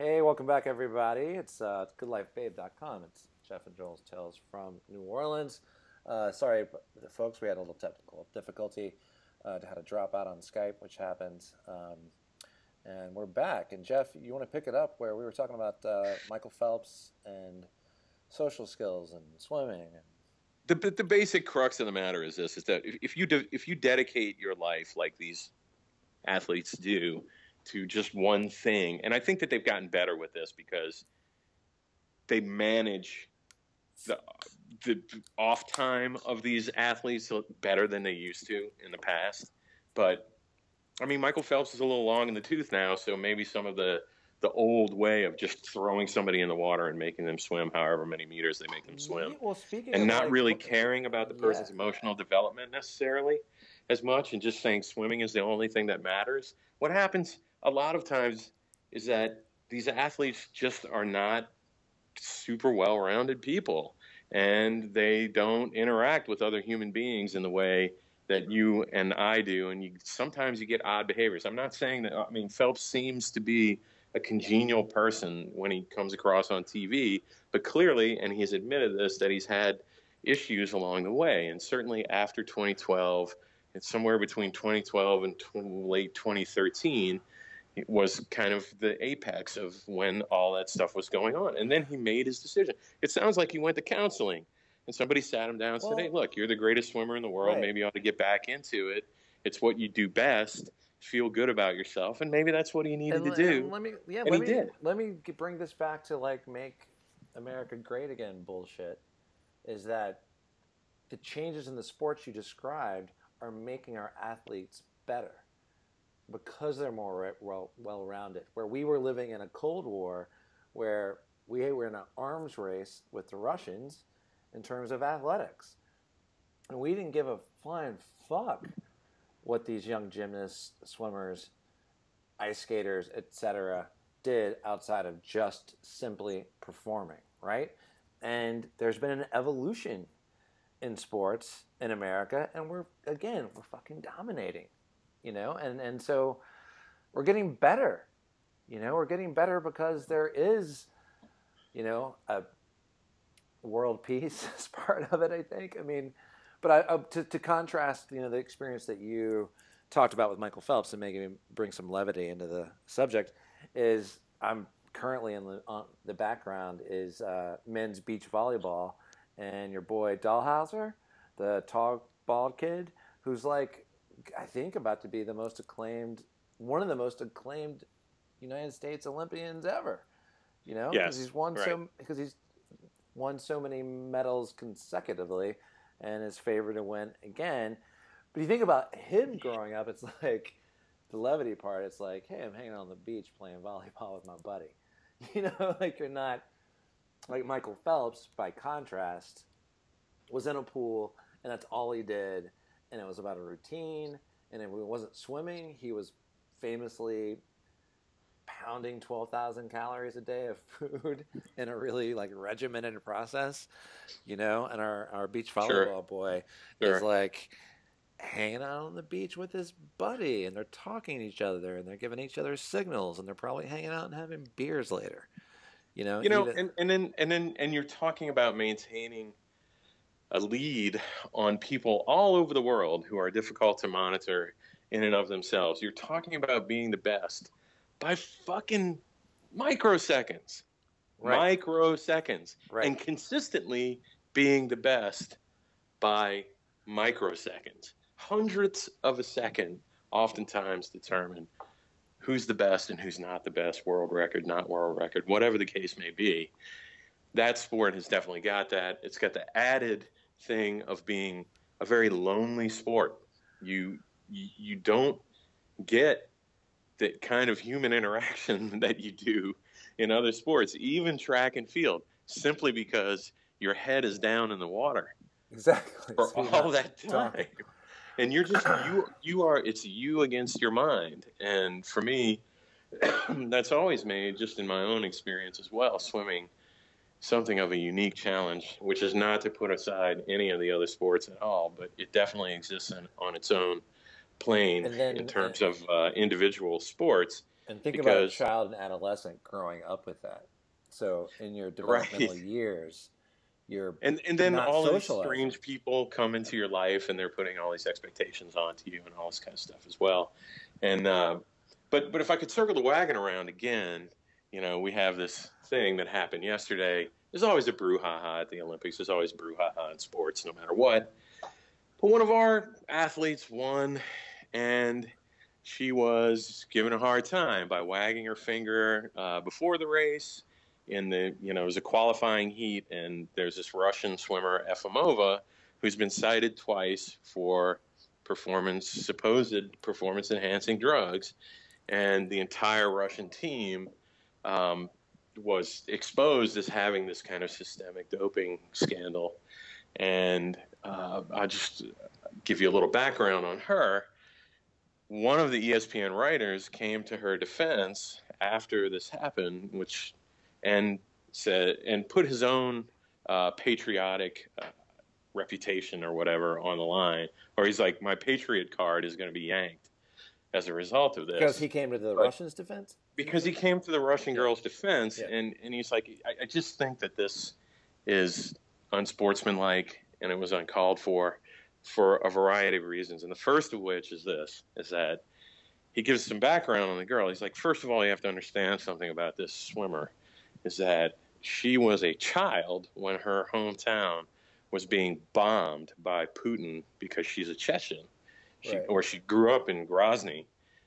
Hey, welcome back, everybody. It's uh, it's goodlifebabe.com. It's Jeff and Joel's Tales from New Orleans. Uh, sorry, folks, we had a little technical difficulty. Uh, had to drop out on Skype, which happened. Um, and we're back. And Jeff, you want to pick it up where we were talking about uh, Michael Phelps and social skills and swimming. And... The, the basic crux of the matter is this: is that if, if you de- if you dedicate your life like these athletes do to just one thing, and I think that they've gotten better with this because they manage the the off time of these athletes better than they used to in the past. But I mean, Michael Phelps is a little long in the tooth now, so maybe some of the the old way of just throwing somebody in the water and making them swim however many meters they make them swim, well, and not like, really caring about the person's yeah. emotional development necessarily as much, and just saying swimming is the only thing that matters. What happens a lot of times is that these athletes just are not super well-rounded people and they don't interact with other human beings in the way that you and I do. And you, sometimes you get odd behaviors. I'm not saying that, I mean, Phelps seems to be a congenial person when he comes across on TV, but clearly, and he's admitted this, that he's had issues along the way. And certainly after 2012, it's somewhere between 2012 and late 2013 was kind of the apex of when all that stuff was going on. And then he made his decision. It sounds like he went to counseling and somebody sat him down and Well- said, Hey, look, you're the greatest swimmer in the world. Right. Maybe you ought to get back into it. It's what you do best. Feel good about yourself. And maybe that's what he needed And to do. and let me, yeah, and let he me, did. let me bring this back to like make America great again bullshit. Is that the changes in the sports you described are making our athletes better because they're more well well rounded. Where we were living in a Cold War, where we were in an arms race with the Russians in terms of athletics, and we didn't give a flying fuck what these young gymnasts, swimmers, ice skaters, etc., did outside of just simply performing, right? And there's been an evolution in sports in America, and we're again we're fucking dominating, you know, and and so we're getting better, you know, we're getting better because there is, you know, a world peace as part of it. I think. I mean, but I, uh, to to contrast, you know, the experience that you talked about with Michael Phelps and maybe bring some levity into the subject is I'm currently in the the background is uh, men's beach volleyball and your boy Dalhausser, the tall bald kid who's like I think about to be the most acclaimed one of the most acclaimed United States Olympians ever. You know, Yes, he's won right. so because he's won so many medals consecutively and is favored to win again. But you think about him growing up, it's like the levity part. It's like, hey, I'm hanging on the beach playing volleyball with my buddy. You know, like you're not like Michael Phelps. By contrast, was in a pool, and that's all he did, and it was about a routine. And if it wasn't swimming, he was famously pounding 12,000 calories a day of food in a really like regimented process, you know, and our, our beach volleyball Sure. boy Sure. is like hanging out on the beach with his buddy and they're talking to each other and they're giving each other signals and they're probably hanging out and having beers later. You know, you know even- and, and then and then and you're talking about maintaining a lead on people all over the world who are difficult to monitor in and of themselves. You're talking about being the best by fucking microseconds. Right. microseconds. Right. and consistently being the best by microseconds. Hundredths of a second oftentimes determine who's the best and who's not the best world record not world record whatever the case may be that sport has definitely got that. It's got the added thing of being a very lonely sport. You you, don't get the kind of human interaction that you do in other sports even track and field simply because your head is down in the water exactly. for So all that time. Talking. and you're just you you are it's you against your mind. And for me that's always made just in my own experience as well swimming something of a unique challenge which is not to put aside any of the other sports at all but it definitely exists on, on its own plane then- in terms of uh, individual sports And think about a child and adolescent growing up with that. So in your developmental right. years, you're and and then all these strange people come into your life, and they're putting all these expectations onto you and all this kind of stuff as well. And uh, but but if I could circle the wagon around again, you know, we have this thing that happened yesterday. There's always a brouhaha at the Olympics. There's always brouhaha in sports, no matter what. But one of our athletes won, and she was given a hard time by wagging her finger uh, before the race. In the you know it was a qualifying heat, and there's this Russian swimmer Efimova who's been cited twice for performance supposed performance enhancing drugs, and the entire Russian team um, was exposed as having this kind of systemic doping scandal. And uh, I'll just give you a little background on her. One of the ESPN writers came to her defense after this happened, which and said and put his own uh, patriotic uh, reputation or whatever on the line, or he's like, my patriot card is going to be yanked as a result of this. Because he came to the but, Russians' defense? Because he came to the Russian girl's defense, yeah. and, and he's like, I, I, just think that this is unsportsmanlike and it was uncalled for for a variety of reasons. And the first of which is this, is that he gives some background on the girl. He's like, first of all, you have to understand something about this swimmer, is that she was a child when her hometown was being bombed by Putin because she's a Chechen. She, right. or she grew up in Grozny,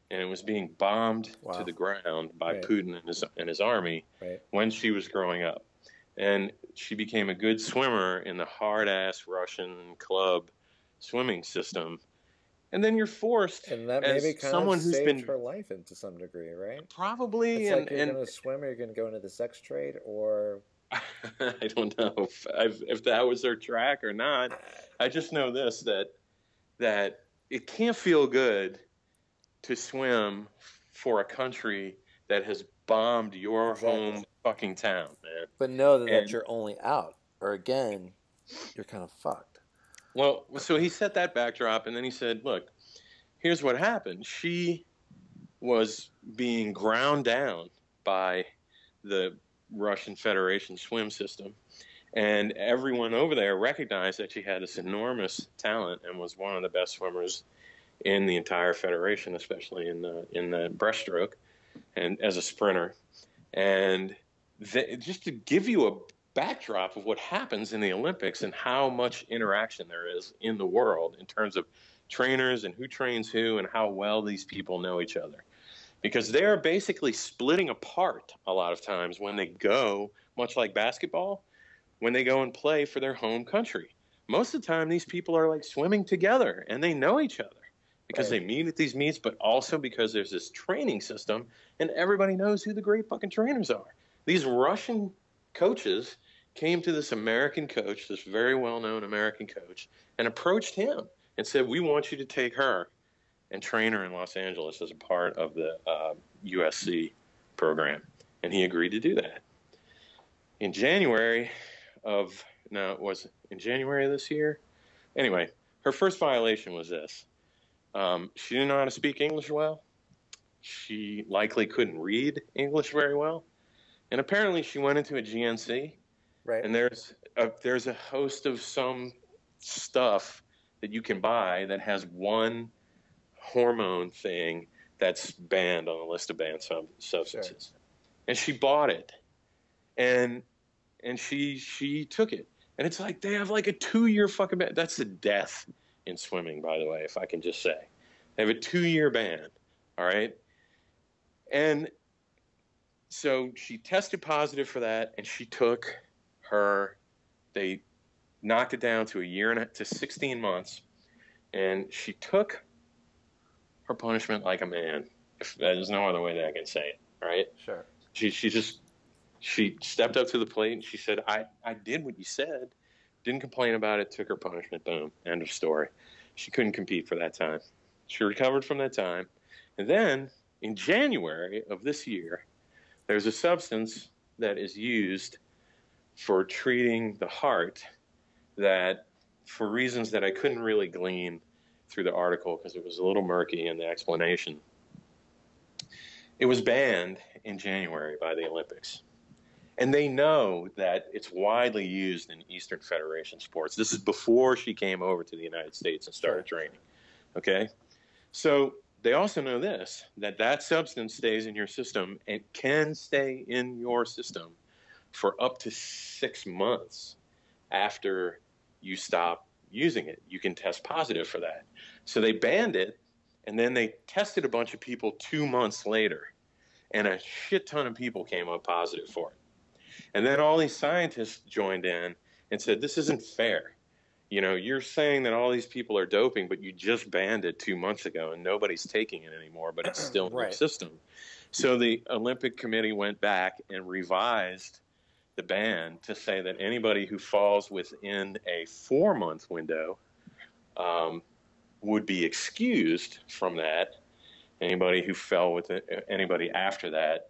and it was being bombed wow. to the ground by right. Putin and his and his army right. when she was growing up, and she became a good swimmer in the hard ass Russian club swimming system. And then you're forced, and that maybe kind someone of who's saved been her life into some degree, right? Probably. It's and, like you're and, to swim, or you're going to go into the sex trade, or I don't know if, if that was their track or not. I just know this that that it can't feel good to swim for a country that has bombed your exactly. home fucking town, man. But know that, and, that you're only out, or again, you're kind of fucked. Well, so he set that backdrop, and then he said, "Look, here's what happened. She was being ground down by the Russian Federation swim system." And everyone over there recognized that she had this enormous talent and was one of the best swimmers in the entire federation, especially in the in the breaststroke and as a sprinter. And just to give you a backdrop of what happens in the Olympics and how much interaction there is in the world in terms of trainers and who trains who and how well these people know each other. Because they are basically splitting apart a lot of times when they go, much like basketball, when they go and play for their home country. Most of the time, these people are like swimming together and they know each other because right. they meet at these meets, but also because there's this training system and everybody knows who the great fucking trainers are. These Russian coaches came to this American coach, this very well known American coach, and approached him and said, We want you to take her and train her in Los Angeles as a part of the uh, USC program. And he agreed to do that. In January, of no, it was in January of this year. Anyway, her first violation was this: um, she didn't know how to speak English well. She likely couldn't read English very well, and apparently she went into a GNC. Right. And there's a, there's a host of some stuff that you can buy that has one hormone thing that's banned on the list of banned substances. Sure. And she bought it. And and she she took it. And it's like they have like a two year fucking ban. That's a death in swimming, by the way, if I can just say. They have a two year ban. All right. And so she tested positive for that, and she took her. They knocked it down to a year and a, to 16 months, and she took her punishment like a man. If there's no other way that I can say it, right? Sure. She she just she stepped up to the plate and she said, I, I did what you said. Didn't complain about it, took her punishment, boom, end of story. She couldn't compete for that time. She recovered from that time. And then in January of this year, there's a substance that is used for treating the heart that, for reasons that I couldn't really glean through the article because it was a little murky in the explanation, it was banned in January by the Olympics. And they know that it's widely used in Eastern Federation sports. This is before she came over to the United States and started Sure. training. Okay? So they also know this that that substance stays in your system and can stay in your system for up to six months after you stop using it. You can test positive for that. So they banned it, and then they tested a bunch of people two months later, and a shit ton of people came up positive for it. And then all these scientists joined in and said, This isn't fair. You know, you're saying that all these people are doping, but you just banned it two months ago and nobody's taking it anymore, but it's still in Right. system. So the Olympic Committee went back and revised the ban to say that anybody who falls within a four month window um, would be excused from that. Anybody who fell with it, anybody after that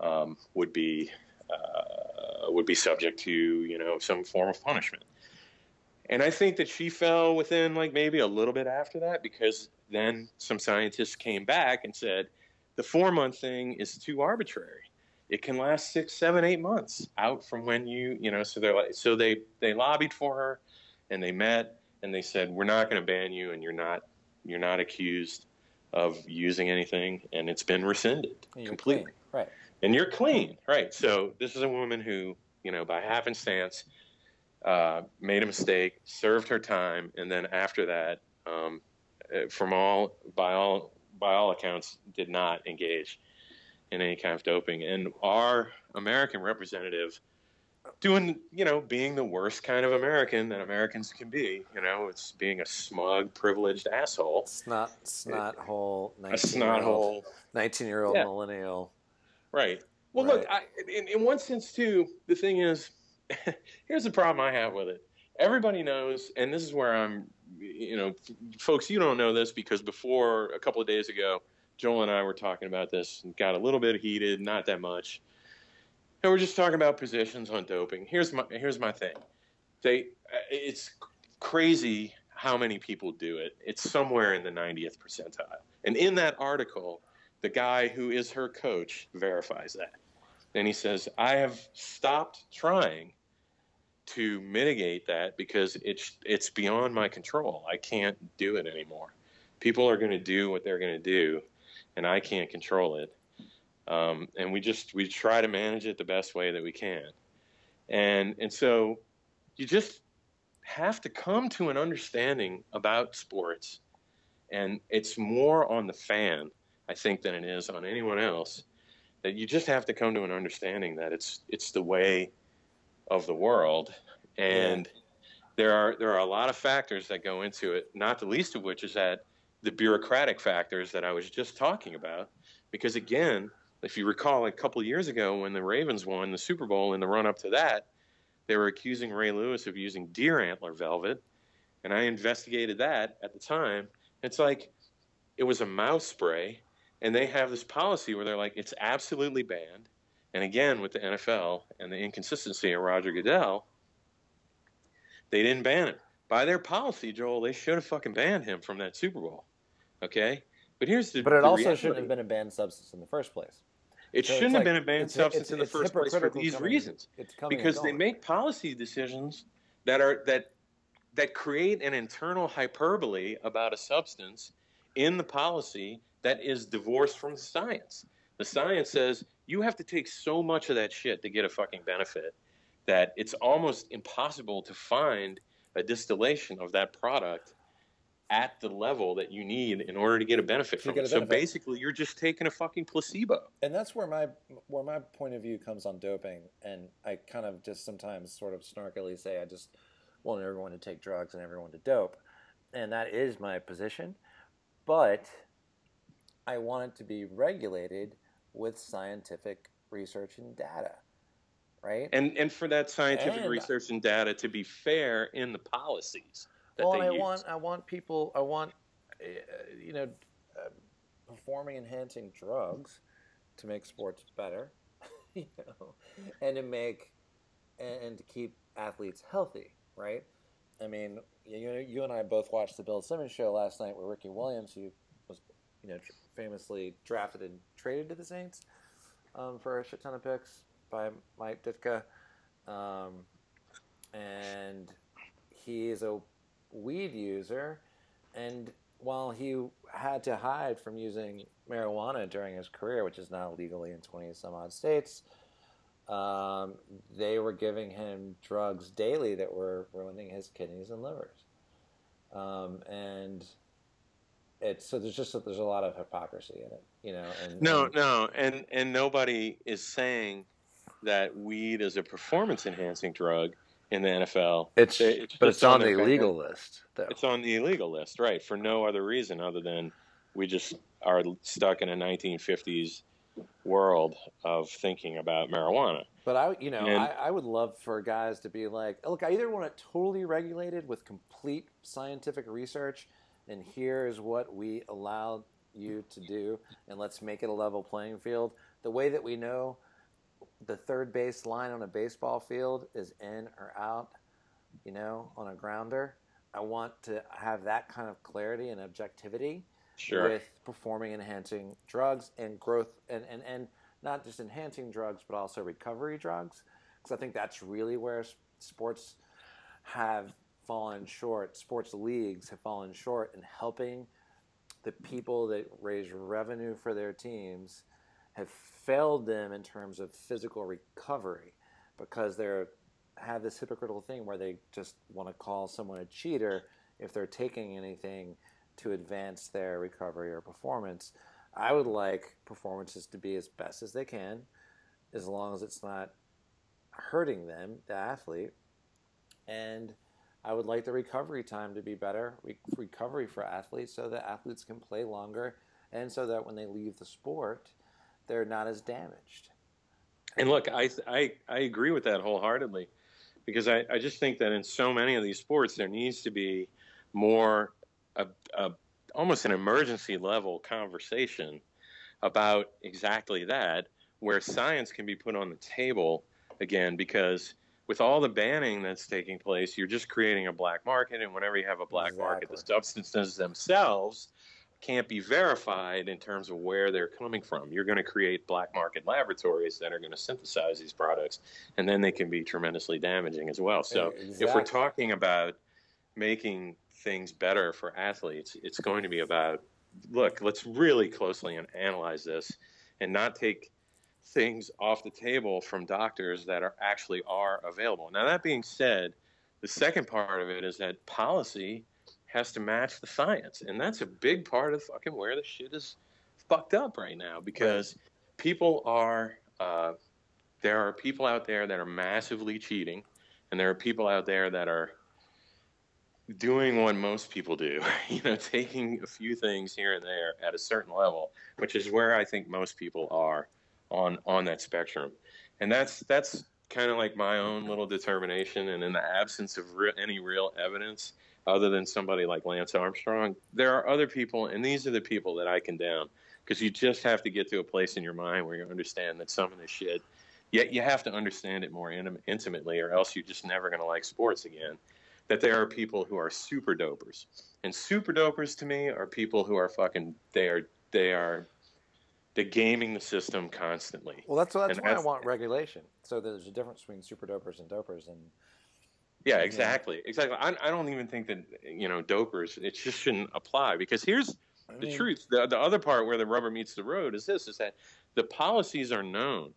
um, would be uh, Uh, would be subject to you know some form of punishment. And I think that she fell within like maybe a little bit after that because then some scientists came back and said the four month thing is too arbitrary. It can last six, seven, eight months out from when you you know. So they're like so they they lobbied for her, and they met and they said we're not going to ban you and you're not you're not accused of using anything and it's been rescinded completely clean. Right. And you're clean, right? So this is a woman who, you know, by happenstance, uh, made a mistake, served her time, and then after that, um, uh, from all by all by all accounts, did not engage in any kind of doping. And our American representative, doing, you know, being the worst kind of American that Americans can be, you know, it's being a smug, privileged asshole, Snot, snot hole, a snot hole. 19 year old Yeah. millennial. Right. Well, look, I, in, in one sense, too, the thing is, here's the problem I have with it. Everybody knows, and this is where I'm, you know, folks, you don't know this because before a couple of days ago, Joel and I were talking about this and got a little bit heated, not that much. And we're just talking about positions on doping. Here's my here's my thing. They uh, it's crazy how many people do it. It's somewhere in the 90th percentile. And in that article, the guy who is her coach verifies that. And he says, I have stopped trying to mitigate that because it's it's beyond my control. I can't do it anymore. People are going to do what they're going to do, and I can't control it. Um, and we just we try to manage it the best way that we can. And and so you just have to come to an understanding about sports, and it's more on the fan, I think, than it is on anyone else. That you just have to come to an understanding that it's it's the way of the world, and there are there are a lot of factors that go into it. Not the least of which is that the bureaucratic factors that I was just talking about. Because again, if you recall, a couple of years ago when the Ravens won the Super Bowl in the run up to that, they were accusing Ray Lewis of using deer antler velvet, and I investigated that at the time. It's like it was a mouse spray, and they have this policy where they're like it's absolutely banned. And again, with the NFL and the inconsistency of Roger Goodell, they didn't ban him. By their policy, Joel, they should have fucking banned him from that Super Bowl. Okay? But here's the But it the also reality. shouldn't have been a banned substance in the first place. It So shouldn't like- have been a banned it's- substance it's- in the first place for these coming- reasons. It's coming Because they make policy decisions that are that that create an internal hyperbole about a substance in the policy that is divorced from the science. The science says you have to take so much of that shit to get a fucking benefit that it's almost impossible to find a distillation of that product at the level that you need in order to get a benefit from it. a So basically, you're just taking a fucking placebo. and that's where my where my point of view comes on doping and i kind of just sometimes sort of snarkily say i just want everyone to take drugs and everyone to dope and that is my position but i want it to be regulated with scientific research and data right and and for that scientific And- research and data to be fair in the policies that well they i use. want i want people i want uh, you know uh, performing enhancing drugs to make sports better you know and to make and, and to keep athletes healthy right i mean you, you and i both watched the bill simmons show last night where ricky williams who you know, famously drafted and traded to the Saints um, for a shit ton of picks by Mike Ditka, um, and he is a weed user, and while he had to hide from using marijuana during his career, which is now legally in 20 some odd states, um, they were giving him drugs daily that were ruining his kidneys and livers. Um, and it's so there's just there's a lot of hypocrisy in it, you know. And, No, and- no, and and nobody is saying that weed is a performance enhancing drug in the NFL. It's, It's but it's on, the illegal list, though. It's on the illegal list, right? For no other reason other than we just are stuck in a 1950s world of thinking about marijuana. But I, you know, And- I, I would love for guys to be like, look, I either want it totally regulated with complete scientific research, and here is what we allow you to do, and let's make it a level playing field. The way that we know the third base line on a baseball field is in or out, you know, on a grounder. I want to have that kind of clarity and objectivity Sure. with performing enhancing drugs and growth and, and, and not just enhancing drugs but also recovery drugs because i think that's really where sports have fallen short sports leagues have fallen short in helping the people that raise revenue for their teams have failed them in terms of physical recovery because they're have this hypocritical thing where they just want to call someone a cheater if they're taking anything to advance their recovery or performance. I would like performances to be as best as they can, as long as it's not hurting them, the athlete. And I would like the recovery time to be better, re- recovery for athletes, so that athletes can play longer, and so that when they leave the sport, they're not as damaged. And look, I, I, I agree with that wholeheartedly because I, I just think that in so many of these sports, there needs to be more, a, a, almost an emergency level conversation about exactly that, where science can be put on the table again because with all the banning that's taking place, you're just creating a black market. And whenever you have a black market, the substances themselves can't be verified in terms of where they're coming from. You're going to create black market laboratories that are going to synthesize these products, and then they can be tremendously damaging as well. So, if we're talking about making things better for athletes, it's going to be about look, let's really closely an- analyze this and not take things off the table from doctors that are actually are available. Now that being said, the second part of it is that policy has to match the science, and that's a big part of fucking where the shit is fucked up right now because people are uh, there are people out there that are massively cheating, and there are people out there that are doing what most people do, you know, taking a few things here and there at a certain level, which is where I think most people are on on that spectrum, and that's that's kind of like my own little determination. And in the absence of re- any real evidence, other than somebody like Lance Armstrong, there are other people, and these are the people that I condemn because you just have to get to a place in your mind where you understand that some of this shit. Yet you have to understand it more intim- intimately, or else you're just never going to like sports again that there are people who are super dopers. And super dopers to me are people who are fucking they are they are they're gaming the system constantly. Well, that's that's And why I want regulation. So there's a difference between super dopers and dopers, and Yeah, exactly. Exactly. I, I don't even think that you know dopers it just shouldn't apply because here's I the mean, truth. The the other part where the rubber meets the road is this is that the policies are known.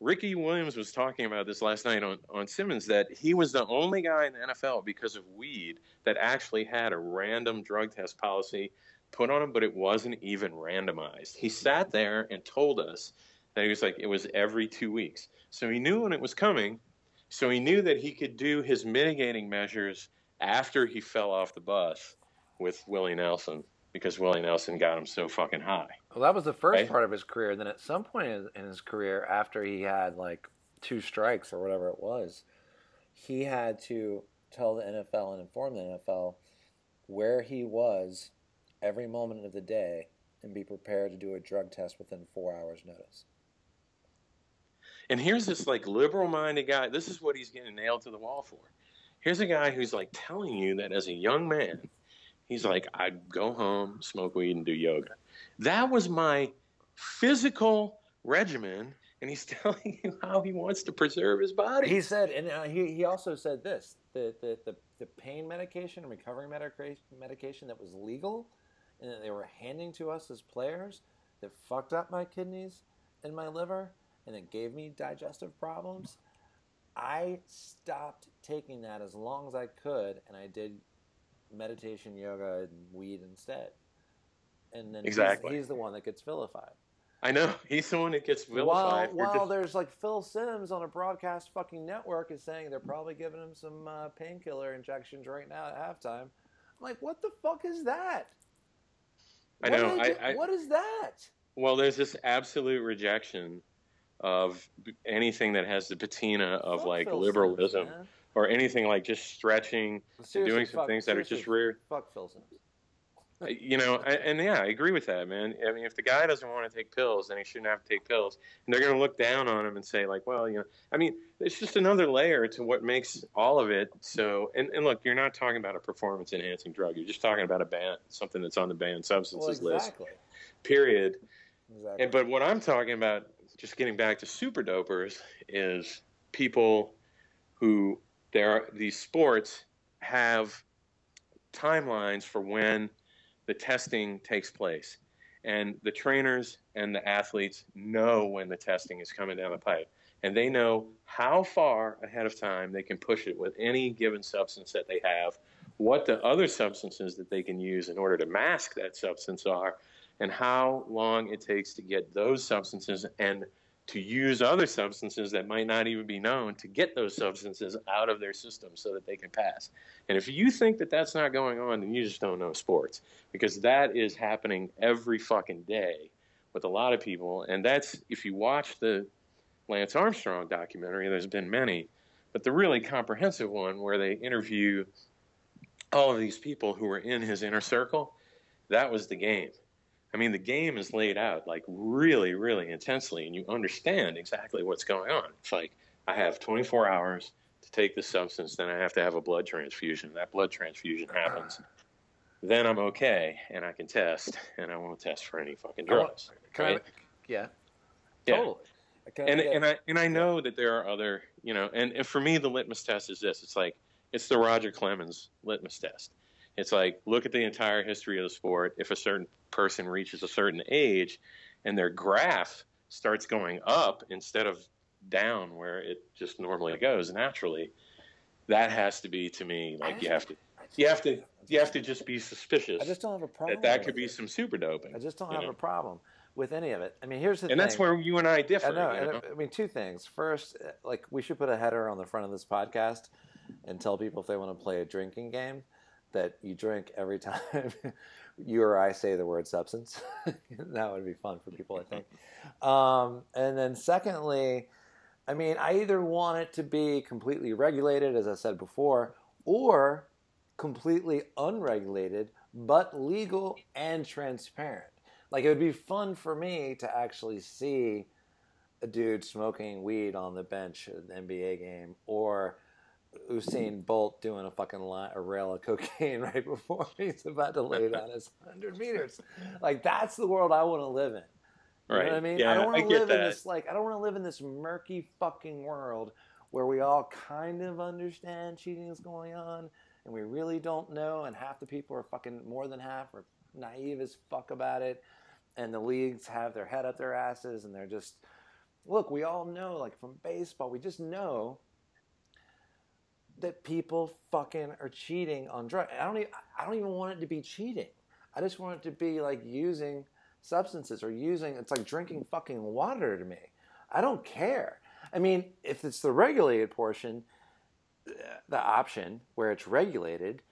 Ricky Williams was talking about this last night on, on Simmons that he was the only guy in the NFL because of weed that actually had a random drug test policy put on him, but it wasn't even randomized. He sat there and told us that he was like, it was every two weeks. So he knew when it was coming. So he knew that he could do his mitigating measures after he fell off the bus with Willie Nelson because Willie Nelson got him so fucking high. Well, that was the first Right. part of his career. And then at some point in in his career, after he had like two strikes or whatever it was, he had to tell the NFL and inform the NFL where he was every moment of the day and be prepared to do a drug test within four hours' notice. And here's this like liberal minded guy. This is what he's getting nailed to the wall for. Here's a guy who's like telling you that as a young man, he's like, I'd go home, smoke weed, and do yoga. That was my physical regimen, and he's telling you how he wants to preserve his body. He said, and uh, he, he also said this: the the, the, the pain medication and recovery medica- medication that was legal, and that they were handing to us as players, that fucked up my kidneys and my liver, and it gave me digestive problems. I stopped taking that as long as I could, and I did meditation, yoga, and weed instead. And then Exactly. he's, he's the one that gets vilified. I know he's the one that gets vilified. While, while just- there's like Phil Simms on a broadcast fucking network is saying they're probably giving him some uh, painkiller injections right now at halftime. I'm like, what the fuck is that? I What know, I- I- what is that? well, there's this absolute rejection of anything that has the patina of Fuck like liberalism Simms, or anything like just stretching and doing some fuck- things that are just rare. Fuck Phil Simms. You know, I, and yeah, I agree with that, man. I mean, if the guy doesn't want to take pills, then he shouldn't have to take pills. And they're going to look down on him and say, like, well, you know, I mean, it's just another layer to what makes all of it so. And, and look, you're not talking about a performance enhancing drug. You're just talking about a ban, something that's on the banned Well, substances list. Period. Exactly. And but what I'm talking about, just getting back to super dopers, is people who there are these sports have timelines for when the testing takes place, and the trainers and the athletes know when the testing is coming down the pipe, and they know how far ahead of time they can push it with any given substance that they have, what the other substances that they can use in order to mask that substance are, and how long it takes to get those substances and to use other substances that might not even be known to get those substances out of their system so that they can pass. And if you think that that's not going on, then you just don't know sports because that is happening every fucking day with a lot of people. And that's, if you watch the Lance Armstrong documentary, there's been many, but the really comprehensive one where they interview all of these people who were in his inner circle, that was the game. I mean, the game is laid out like really, really intensely, and you understand exactly what's going on. It's like I have 24 hours to take this substance, then I have to have a blood transfusion. That blood transfusion happens, then I'm okay, and I can test, and I won't test for any fucking drugs. I- yeah. Yeah. Totally. And and I and I know that there are other you know and, and for me the litmus test is this it's like it's the Roger Clemens litmus test it's like look at the entire history of the sport if a certain person reaches a certain age and their graph starts going up instead of down where it just normally goes naturally that has to be to me like you have to you have to you have to just be suspicious I just don't have a problem. that that with could be it. some super doping I just don't have know? a problem with any of it. I mean, here's the thing. and that's where you and I differ I know. you and know? I mean, two things. First, like we should put a header on the front of this podcast and tell people if they want to play a drinking game that you drink every time you or I say the word substance. that would be fun for people, I think. Um, and then, secondly, I mean, I either want it to be completely regulated, as I said before, or completely unregulated but legal and transparent. Like it would be fun for me to actually see a dude smoking weed on the bench at an NBA game, or Usain Bolt doing a fucking line, a rail of cocaine right before he's about to lay down his hundred meters. Like that's the world I want to live in. You right know what I mean? yeah I don't want to live that in this like I don't want to live in this murky fucking world where we all kind of understand cheating is going on and we really don't know and half the people are fucking more than half are naive as fuck about it and the leagues have their head up their asses and they're just look, we all know like from baseball, we just know that people fucking are cheating on drugs. I don't even, I don't even want it to be cheating. I just want it to be like using substances or using it's like drinking fucking water to me. I don't care. I mean, if it's the regulated portion, uh, the option where it's regulated,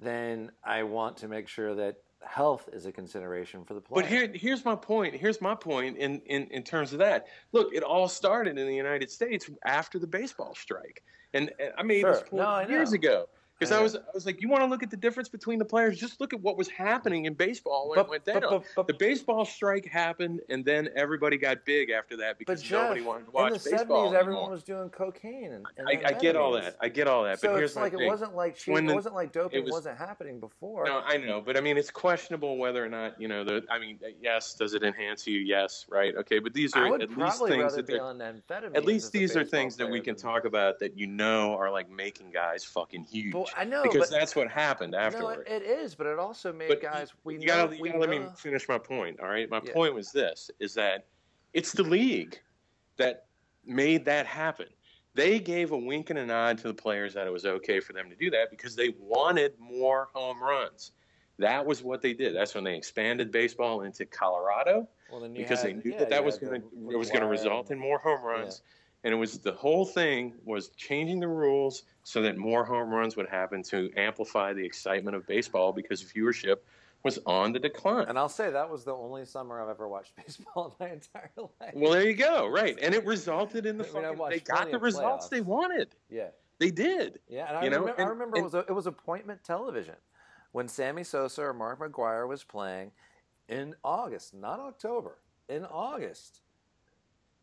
then I want to make sure that health is a consideration for the player. But here, here's my point. Here's my point in, in, in terms of that. Look, it all started in the United States after the baseball strike, and, and I made this Sure. point No, years ago. Because I was, I was like, you want to look at the difference between the players? Just look at what was happening in baseball when But- it went down. but- but- the baseball strike happened, and then everybody got big after that because Jeff, nobody wanted to watch in the baseball seventies, everyone was doing cocaine and, and I, I get all that. I get all that. So but here's like thing. it wasn't like. When the- it wasn't like doping was- wasn't happening before. No, I know, but I mean, it's questionable whether or not you know. The, I mean, uh, yes, does it enhance you? Yes, right, okay. But these are at least things that at least these are things that we can talk about that you know are like making guys fucking huge. But I know, because but that's what happened no, afterward. it, it is. But it also made But guys. We you know. gotta, you we gotta let me finish my point. All right, my Yeah. point was this: is that it's the league that made that happen. They gave a wink and a nod to the players that it was okay for them to do that because they wanted more home runs. That was what they did. That's when they expanded baseball into Colorado Well, you because they knew yeah, that that was going to it was going to result in more home runs. And it was the whole thing was changing the rules so that more home runs would happen to amplify the excitement of baseball because viewership was on the decline. And I'll say that was the only summer I've ever watched baseball in my entire life. Well, there you go. Right, and it resulted in the I mean, fucking. They got the results they wanted. yeah, They did. yeah. And I You know, remember, I remember and- it was a, it was appointment television when Sammy Sosa or Mark McGwire was playing in August, not October. In August,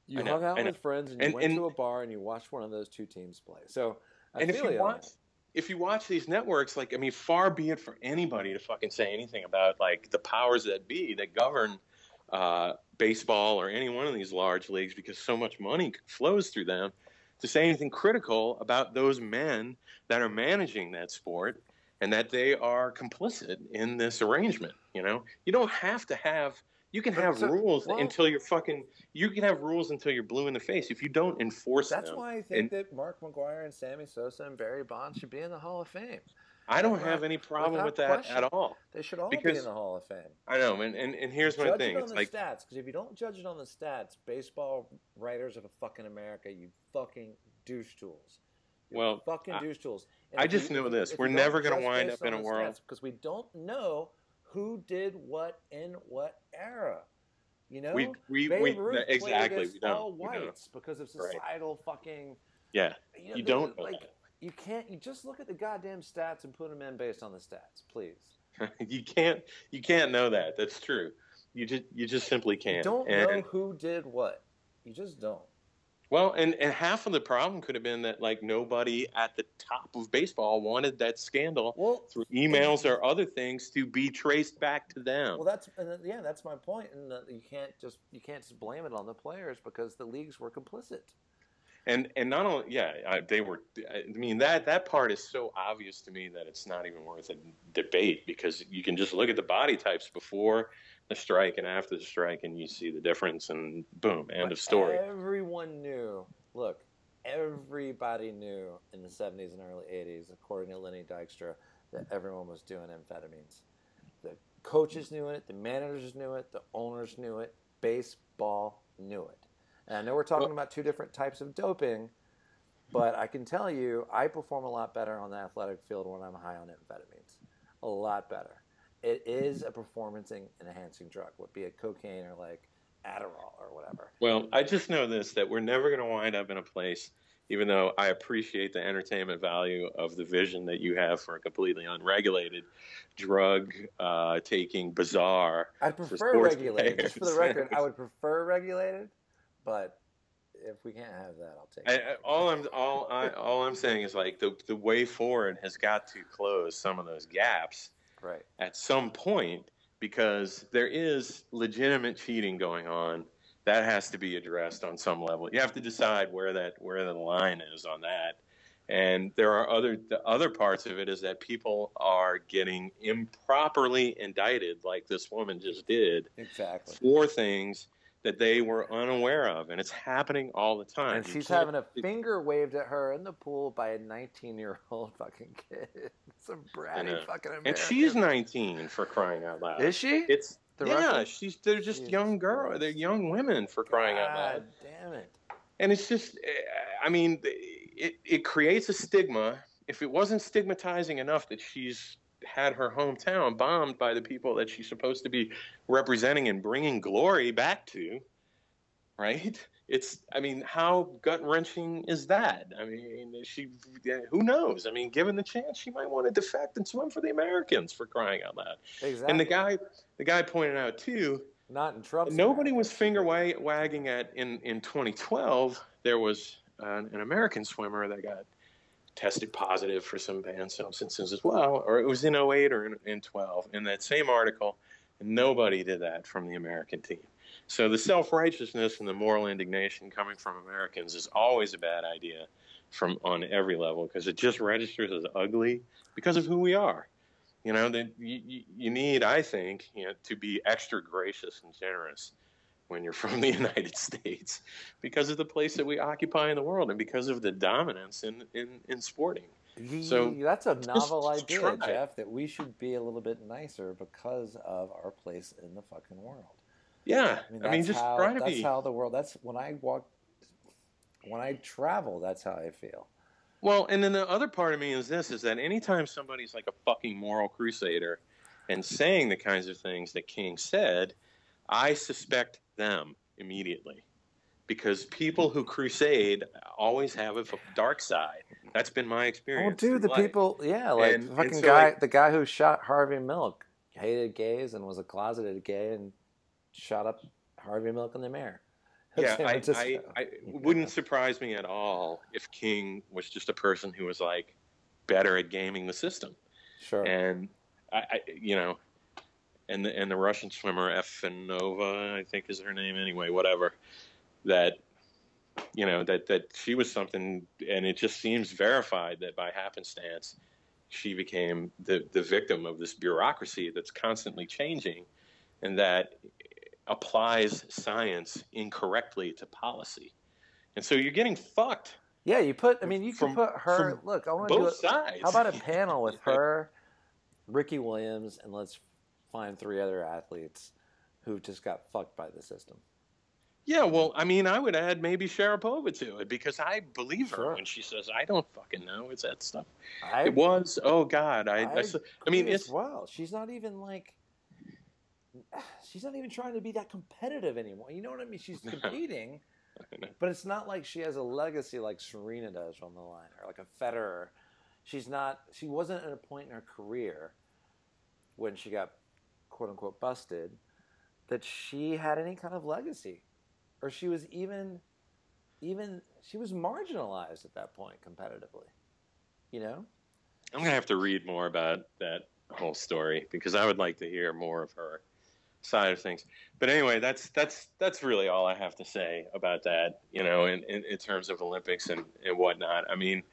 you know, hung out with friends and you And- went and- to a bar and you watched one of those two teams play. So I and if you you watch, that. if you watch these networks, like I mean, far be it for anybody to fucking say anything about like the powers that be that govern uh, baseball or any one of these large leagues, because so much money flows through them. To say anything critical about those men that are managing that sport and that they are complicit in this arrangement. You know, you don't have to have. You can have so- rules well- until you're fucking. You can have rules until you're blue in the face. If you don't enforce That's them, that's why I think and- that Mark McGwire and Sammy Sosa and Barry Bonds should be in the Hall of Fame. I don't have any problem with that question. at all. They should all be in the Hall of Fame. I know, and, and, and here's my thing. it on It's the like stats, because if you don't judge it on the stats, baseball writers of a fucking America, you fucking douche tools. You're Well, fucking I- douche tools. I just know this. We're never gonna wind up in a world- because we don't know who did what in what era. You know, we we, Babe we Ruth exactly we don't. all we don't. whites because of Right. societal fucking. Yeah, You, know, you don't like. You can't. You just look at the goddamn stats and put them in based on the stats, please. you can't you can't know that. That's true. You just you just simply can't. don't and, know who did what. You just don't. Well, and and half of the problem could have been that like nobody at the top of baseball wanted that scandal Well, through emails or other things to be traced back to them. Well, that's yeah, that's my point, and uh, you can't just you can't just blame it on the players because the leagues were complicit. and and not only yeah they were i mean that that part is so obvious to me that it's not even worth a debate because you can just look at the body types before the strike and after the strike and you see the difference and boom end But of story Everyone knew. Look, everybody knew in the '70s and early '80s, according to Lenny Dykstra, that everyone was doing amphetamines. The coaches knew it, the managers knew it, the owners knew it, baseball knew it. And I know we're talking Well- about two different types of doping, but I can tell you, I perform a lot better on the athletic field when I'm high on amphetamines. A lot better. It is a performance enhancing drug, would be it cocaine or like Adderall or whatever. well i just know this that we're never going to wind up in a place even though i appreciate the entertainment value of the vision that you have for a completely unregulated drug uh, taking bizarre I'd prefer regulated. Just for the record, I would prefer regulated, but if we can't have that, I'll take. I, all I'm all I all I'm saying is like the the way forward has got to close some of those gaps Right. at some point because there is legitimate cheating going on that has to be addressed on some level. You have to decide where that where the line is on that. And there are other the other parts of it is that people are getting improperly indicted like this woman just did Exactly. for things that they were unaware of and it's happening all the time. And You she's having a finger waved at her in the pool by a 19 year old fucking kid. Some bratty know. fucking American. And she's 19 for crying out loud. Is she? It's The yeah, she's they're just Jesus young girls. Christ. They're young women for crying out loud. God damn it. And it's just, eh, I mean, it it creates a stigma. If it wasn't stigmatizing enough that she's had her hometown bombed by the people that she's supposed to be representing and bringing glory back to, right? it's I mean, how gut wrenching is that? I mean, she who knows? I mean, given the chance, she might want to defect and swim for the Americans for crying out loud. Exactly. And the guy, the guy pointed out too. Not in Trump's. Nobody was finger wag- wagging at in in 2012. There was uh, an American swimmer that got tested positive for some banned substances as well, or it was in 08 or in, in 12. In that same article, nobody did that from the American team. So the self righteousness and the moral indignation coming from Americans is always a bad idea from on every level because it just registers as ugly because of who we are. You know, that you, you need, I think, you know, to be extra gracious and generous when you're from the United States because of the place that we occupy in the world and because of the dominance in, in, in sporting. So that's a novel idea. Jeff, that we should be a little bit nicer because of our place in the fucking world. Yeah, I mean, I mean just how, try to that's be. how the world. That's when I walk, when I travel. That's how I feel. Well, and then the other part of me is this: is that anytime somebody's like a fucking moral crusader and saying the kinds of things that King said, I suspect them immediately because people who crusade always have a dark side. That's been my experience. Oh, dude, the life. people, yeah, like And- the fucking and so, guy, like- the guy who shot Harvey Milk hated gays and was a closeted gay and shot up Harvey Milk in the mayor. Yeah, I. I, I it wouldn't surprise me at all if King was just a person who was like better at gaming the system. sure. and I, I you know, and the and the Russian swimmer Efanova, I think is her name anyway, whatever, that you know that that she was something, and it just seems verified that by happenstance, she became the the victim of this bureaucracy that's constantly changing, and that applies science incorrectly to policy, and so you're getting fucked yeah, you put. I mean, you from- could put her. Look, I want to do both it. sides. How about a panel with her, Ricky Williams, and let's find three other athletes who just got fucked by the system. Yeah, well, I mean, I would add maybe Sharapova to it because I believe her Sure. when she says, "I don't fucking know." It's that stuff. I, it was. Oh God, I. I, mean, agree as it's. well. She's not even like. She's not even trying to be that competitive anymore. You know what I mean? She's competing, but it's not like she has a legacy like Serena does on the line or like a Federer. She's not. She wasn't at a point in her career when she got quote unquote busted that she had any kind of legacy, or she was even, even she was marginalized at that point competitively. You know. I'm gonna have to read more about that whole story because I would like to hear more of her side of things. But anyway, that's that's that's really all I have to say about that. You know, in in, in terms of Olympics and and whatnot. I mean,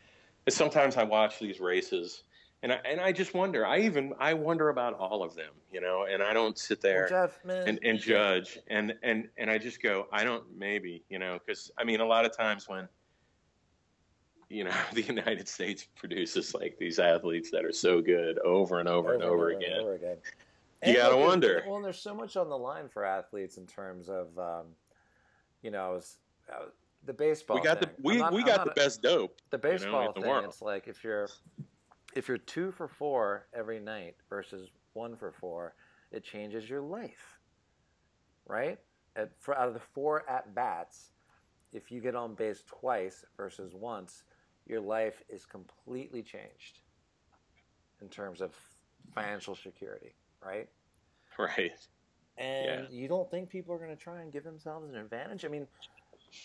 sometimes I watch these races. And I, and I just wonder. I even I wonder about all of them, you know. And I don't sit there. Well, Jeff, and, and judge and and and I just go I don't maybe you know because I mean a lot of times when you know the United States produces like these athletes that are so good over and over, and over and again over again. You gotta wonder. Well, and there's so much on the line for athletes in terms of, um, you know, I was, uh, the baseball. we got the we, not- we got the a- best dope The baseball in the thing. world. It's like if you're if you're two for four every night versus one for four, it changes your life, right? At, for out of the four at bats, if you get on base twice versus once, your life is completely changed in terms of financial security, right? right And you don't think people are going to try and give themselves an advantage? I mean,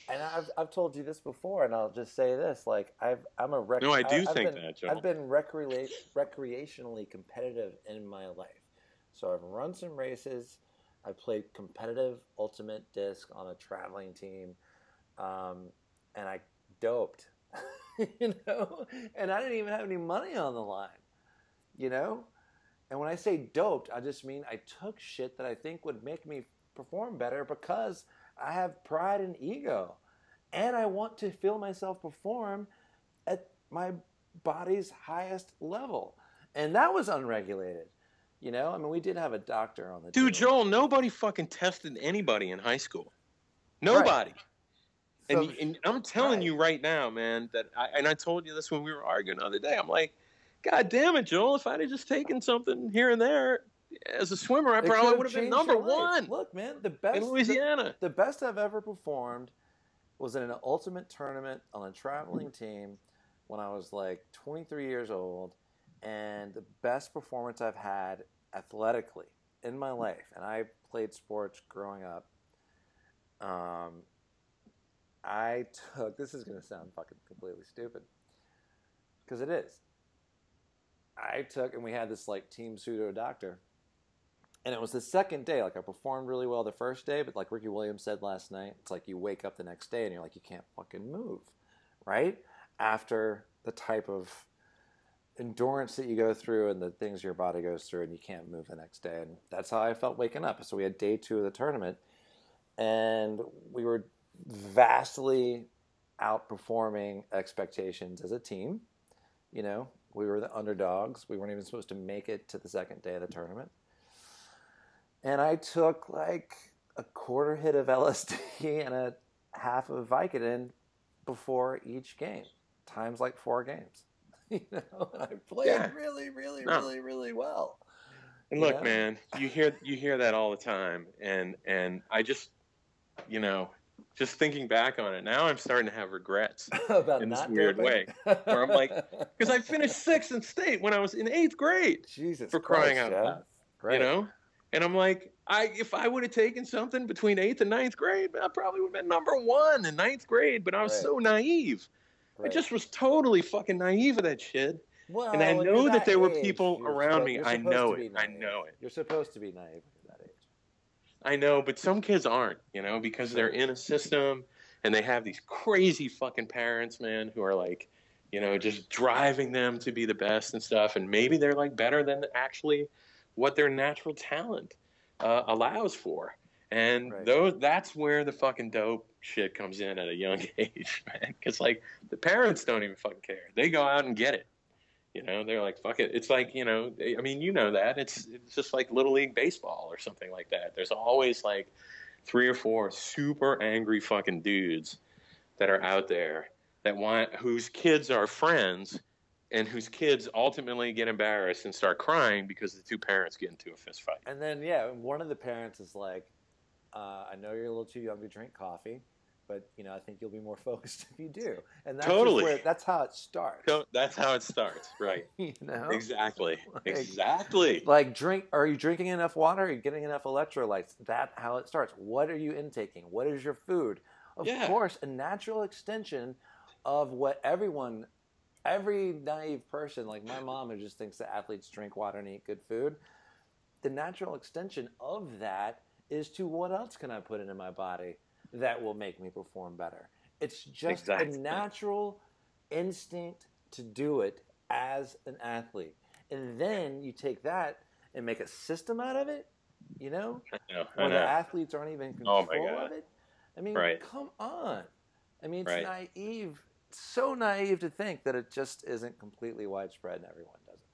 and I've, I've told you this before, and I'll just say this: like I've I'm a rec- no I do I've think been, that Joel I've been recrea- recreationally competitive in my life. So I've run some races. I played competitive ultimate disc on a traveling team, um, and I doped, you know, and I didn't even have any money on the line, you know. And when I say doped, I just mean I took shit that I think would make me perform better because I have pride and ego, and I want to feel myself perform at my body's highest level, and that was unregulated. You know, I mean, we did have a doctor on the dude team. Joel nobody fucking tested anybody in high school nobody So- and, and I'm telling right. you right now, man, that I, and I told you this when we were arguing the other day. I'm like, God damn it, Joel! If I'd have just taken something here and there as a swimmer, I It probably would have been number one Look, man, the best in Louisiana. the, the best I've ever performed was in an ultimate tournament on a traveling team when I was like 23 years old, and the best performance I've had athletically in my life. And I played sports growing up. Um, I took this is going to sound fucking completely stupid because it is. I took and we had this like team pseudo doctor and it was the second day. Like I performed really well the first day, but like Ricky Williams said last night, it's like you wake up the next day and you're like you can't fucking move, right? After the type of endurance that you go through and the things your body goes through, and you can't move the next day. And that's how I felt waking up. So we had day two of the tournament, and we were vastly outperforming expectations as a team. You know, we were the underdogs. We weren't even supposed to make it to the second day of the tournament and I took like a quarter hit of LSD and a half of Vicodin before each game, times like four games. you know, and I played yeah. really, really, no. really, really well. And look, man, you hear you hear that all the time, and and I just, you know, just thinking back on it now, I'm starting to have regrets about in this weird doping? way, where I'm like, because I finished sixth in state when I was in eighth grade. Jesus, for crying Christ, out loud, right. you know. And I'm like, I if I would have taken something between eighth and ninth grade, I probably would have been number one in ninth grade. But I was right. so naive. Right. I just was totally fucking naive of that shit. Well, and I know that, that, there age, were people around me. I know it. I know it. You're supposed to be naive at that age. I know, but some kids aren't, you know, because they're in a system and they have these crazy fucking parents, man, who are like, you know, just driving them to be the best and stuff. And maybe they're like better than actually what their natural talent uh, allows for. And right. those that's where the fucking dope shit comes in at a young age, man. Because like the parents don't even fucking care. They go out and get it. You know, they're like, fuck it. It's like, you know, I mean, you know that. It's it's just like little league baseball or something like that. There's always like three or four super angry fucking dudes that are out there that want whose kids are friends and whose kids ultimately get embarrassed and start crying because the two parents get into a fist fight. And then, yeah, one of the parents is like, uh, "I know you're a little too young to drink coffee, but you know, I think you'll be more focused if you do." And that's totally where, that's how it starts. So that's how it starts, right? you know, exactly, like, exactly. Like, drink. Are you drinking enough water? Are you getting enough electrolytes? That's how it starts. What are you intaking? What is your food? Of yeah. course, a natural extension of what everyone every naive person, like my mom, who just thinks that athletes drink water and eat good food, the natural extension of that is to what else can I put into my body that will make me perform better? It's just exactly. a natural instinct to do it as an athlete. And then you take that and make a system out of it, you know? I know, I where know. the athletes aren't even in oh control oh of it. I mean, right. come on. I mean, it's right. naive so naive to think that it just isn't completely widespread and everyone does it.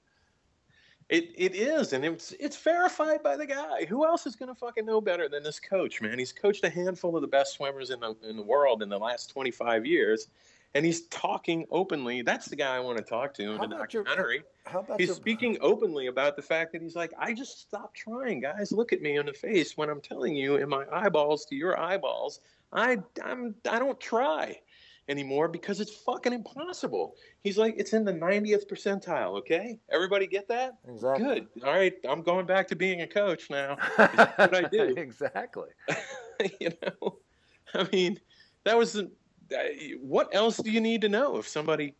It it is, and it's it's verified by the guy. Who else is going to fucking know better than this coach, man? He's coached a handful of the best swimmers in the in the world in the last twenty five years, and he's talking openly. That's the guy I want to talk to in how the documentary. Your, how about he's your, speaking openly about the fact that he's like, I just stopped trying, guys. Look at me in the face when I'm telling you in my eyeballs to your eyeballs. I I'm I don't try anymore because it's fucking impossible. He's like, it's in the 90th percentile, okay? Everybody get that? Exactly. Good. All right, I'm going back to being a coach now. What I do. exactly. you know, I mean, that was, uh, what else do you need to know if somebody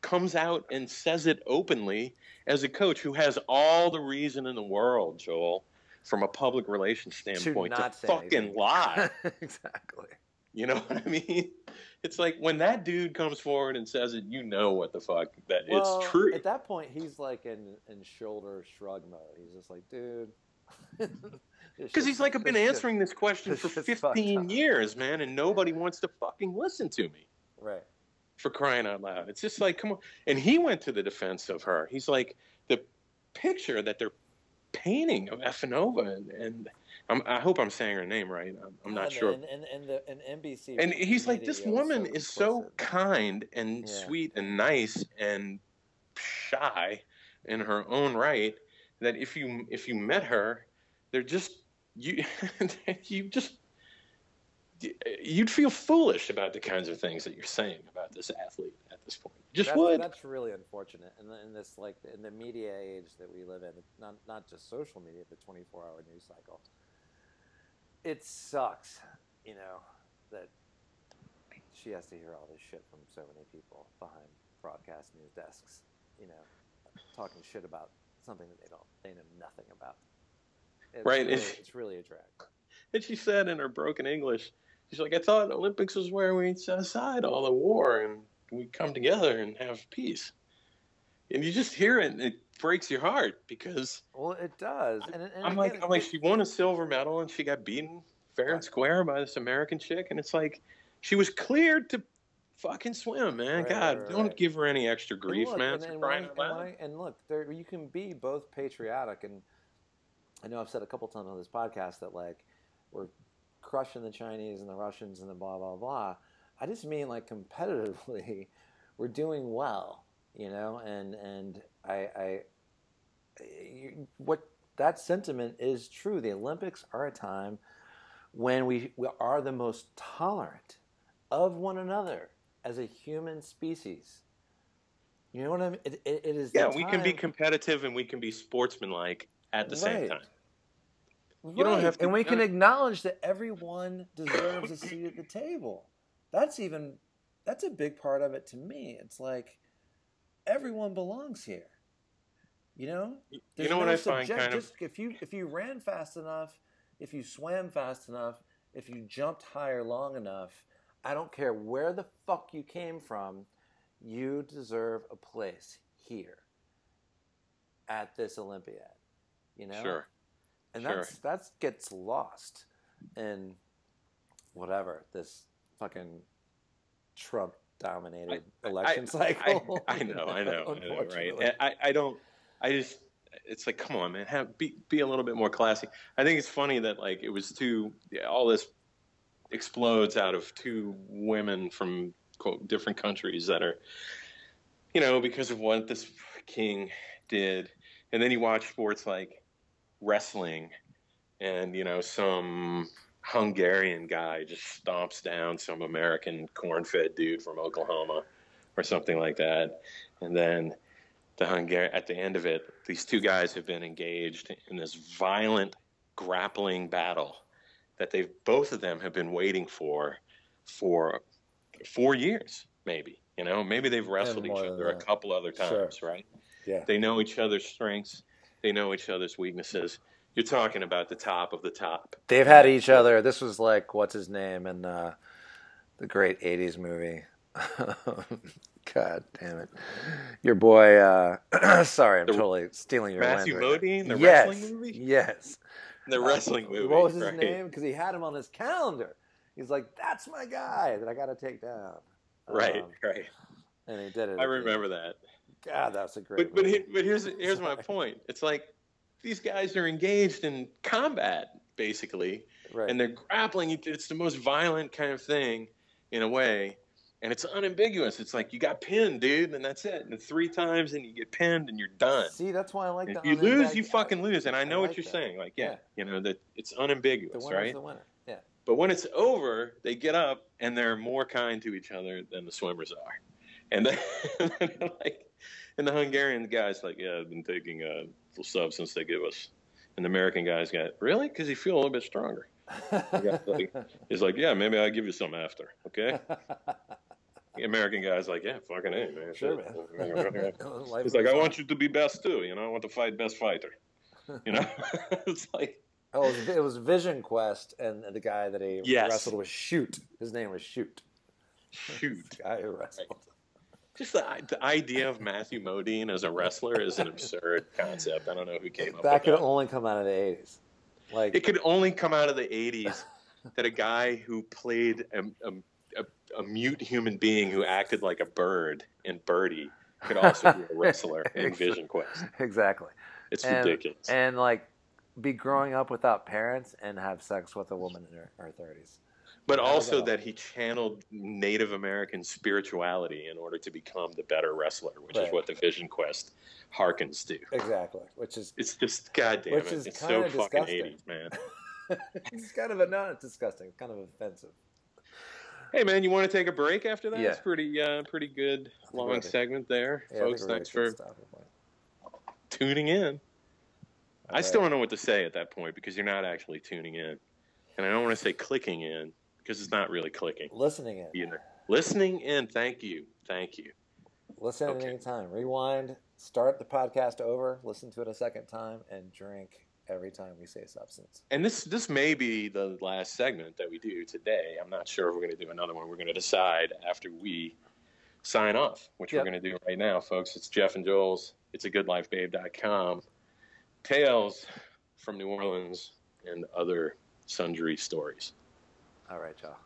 comes out and says it openly as a coach who has all the reason in the world, Joel, from a public relations standpoint, to, to fucking anything. lie? exactly. You know what I mean? it's like when that dude comes forward and says it, you know what the fuck that well, it's true. At that point, he's like in in shoulder shrug mode. He's just like, dude. Because he's like, I've been answering this question for 15 years, man, and nobody wants to fucking listen to me. Right. For crying out loud. It's just like, come on. And he went to the defense of her. He's like, the picture that they're painting of Efanova and, and I'm, i hope I'm saying her name right. I'm, I'm not sure. And, and, and, the, and NBC. And he's like, this woman so is so kind and yeah. sweet and nice and shy in her own right that if you if you met her, they're just you you just you'd feel foolish about the kinds of things that you're saying about this athlete at this point. Just that's, would. That's really unfortunate. In, in this like in the media age that we live in, not not just social media, the 24-hour news cycle. It sucks, you know, that she has to hear all this shit from so many people behind broadcast news desks, you know, talking shit about something that they don't they know nothing about. It's right. Really, it's really a drag. And she said in her broken English, she's like, I thought Olympics was where we set aside all the war and we come together and have peace. And you just hear it and it breaks your heart because well, it does. And, and I'm again, like, I'm like, she won a silver medal and she got beaten fair and square by this American chick, and it's like she was cleared to fucking swim, man. Right, God, right, don't right. give her any extra grief, look, man. And, and, crying when and, loud. when I- and look, there you can be both patriotic and I know I've said a couple times on this podcast that like we're crushing the Chinese and the Russians and the blah blah blah. I just mean like competitively, we're doing well, you know, and and I, I you- what that sentiment is true. The Olympics are a time when we, we are the most tolerant of one another as a human species. You know what I mean? It, it, it is. Yeah, we can be competitive and we can be sportsmanlike at the same time. You don't have to- and we can acknowledge that everyone deserves a seat at the table. That's even that's a big part of it to me. It's like everyone belongs here. You know, You There's know what no I find kind of just if you if you ran fast enough, if you swam fast enough, if you jumped higher long enough, I don't care where the fuck you came from, you deserve a place here at this Olympiad. You know, sure. and Sure. that's that's gets lost in whatever this fucking Trump dominated election cycle. I, I know, I know, I know, right? Unfortunately. And I, I don't, I just, it's like, come on, man, have be be a little bit more classy. I think it's funny that like it was two, all this explodes out of two women from quote different countries that are, you know, because of what this king did, and then you watch sports like wrestling, and you know some Hungarian guy just stomps down some American corn-fed dude from Oklahoma or something like that. And then the Hungar- at the end of it, these two guys have been engaged in this violent grappling battle that they've both of them have been waiting for for four years, maybe. You know, maybe they've wrestled each other a couple other Sure. times, right? yeah. They know each other's strengths, they know each other's weaknesses. You're talking about the top of the top. They've had each other. This was like what's his name in uh, the great '80s movie. God damn it, your boy. Uh, sorry, I'm The- totally stealing your Matthew right Modine, the yes, wrestling movie? Yes, The wrestling Uh, movie. What was his right? name? Because he had him on his calendar. He's like, "That's my guy that I got to take down." Right, Um, right. and he did it. I remember that. God, that's a great. But but, he, but here's here's my point. It's like these guys are engaged in combat basically, right. and they're grappling. It's the most violent kind of thing, in a way, and it's unambiguous. It's like you got pinned, dude, and that's it. And three times, and you get pinned, and you're done. See, that's why I like the if you lose, you fucking lose. And I know like what you're that. saying. Like, yeah, Yeah. you know that it's unambiguous, winner's right? the winner. Yeah. But when it's over, they get up and they're more kind to each other than the swimmers are. And then, like, and the Hungarian guy's like, yeah, I've been taking uh, the substance they give us. And the American guy's got, really? Because he feel a little bit stronger. like- He's like, yeah, maybe I'll give you some after, okay? The American guy's like, yeah, fucking A, man. sure, man. He's like, I want you to be best too, you know, I want to fight best fighter. You know? it's like, Oh, it was, it was Vision Quest, and the guy that he Yes. wrestled was Shoot. His name was Shute. shoot. The guy who wrestled. Just the, the idea of Matthew Modine as a wrestler is an absurd concept. I don't know who came up That could that. only come out of the '80s. Like, It could only come out of the 80s that a guy who played a, a, a, a mute human being who acted like a bird in Birdy could also be a wrestler in Vision Quest. exactly. It's And- ridiculous. And like, be growing up without parents and have sex with a woman in her, her 30s. But also that- he channeled Native American spirituality in order to become the better wrestler, which is what the Vision Quest harkens to. Exactly. Which is It's just goddamn Which it. is It's so fucking 80s, man. it's kind of a not disgusting. It's kind of offensive. Hey man, you want to take a break after that? Yeah. It's pretty uh, pretty good long segment there, Yeah, folks. Thanks for to stop it, boy. tuning in. I All still don't know what to say at that point because you're not actually tuning in, and I don't want to say clicking in because it's not really clicking listening in. either. Listening in, thank you, thank you. Listen Okay. at any time. Rewind. Start the podcast over. Listen to it a second time, and drink every time we say substance. And this this may be the last segment that we do today. I'm not sure if we're going to do another one. We're going to decide after we sign off, which Yep. we're going to do right now, folks. It's Jeff and Joel's. It's a goodlifebabe.com. Tales from New Orleans and other sundry stories. All right, y'all.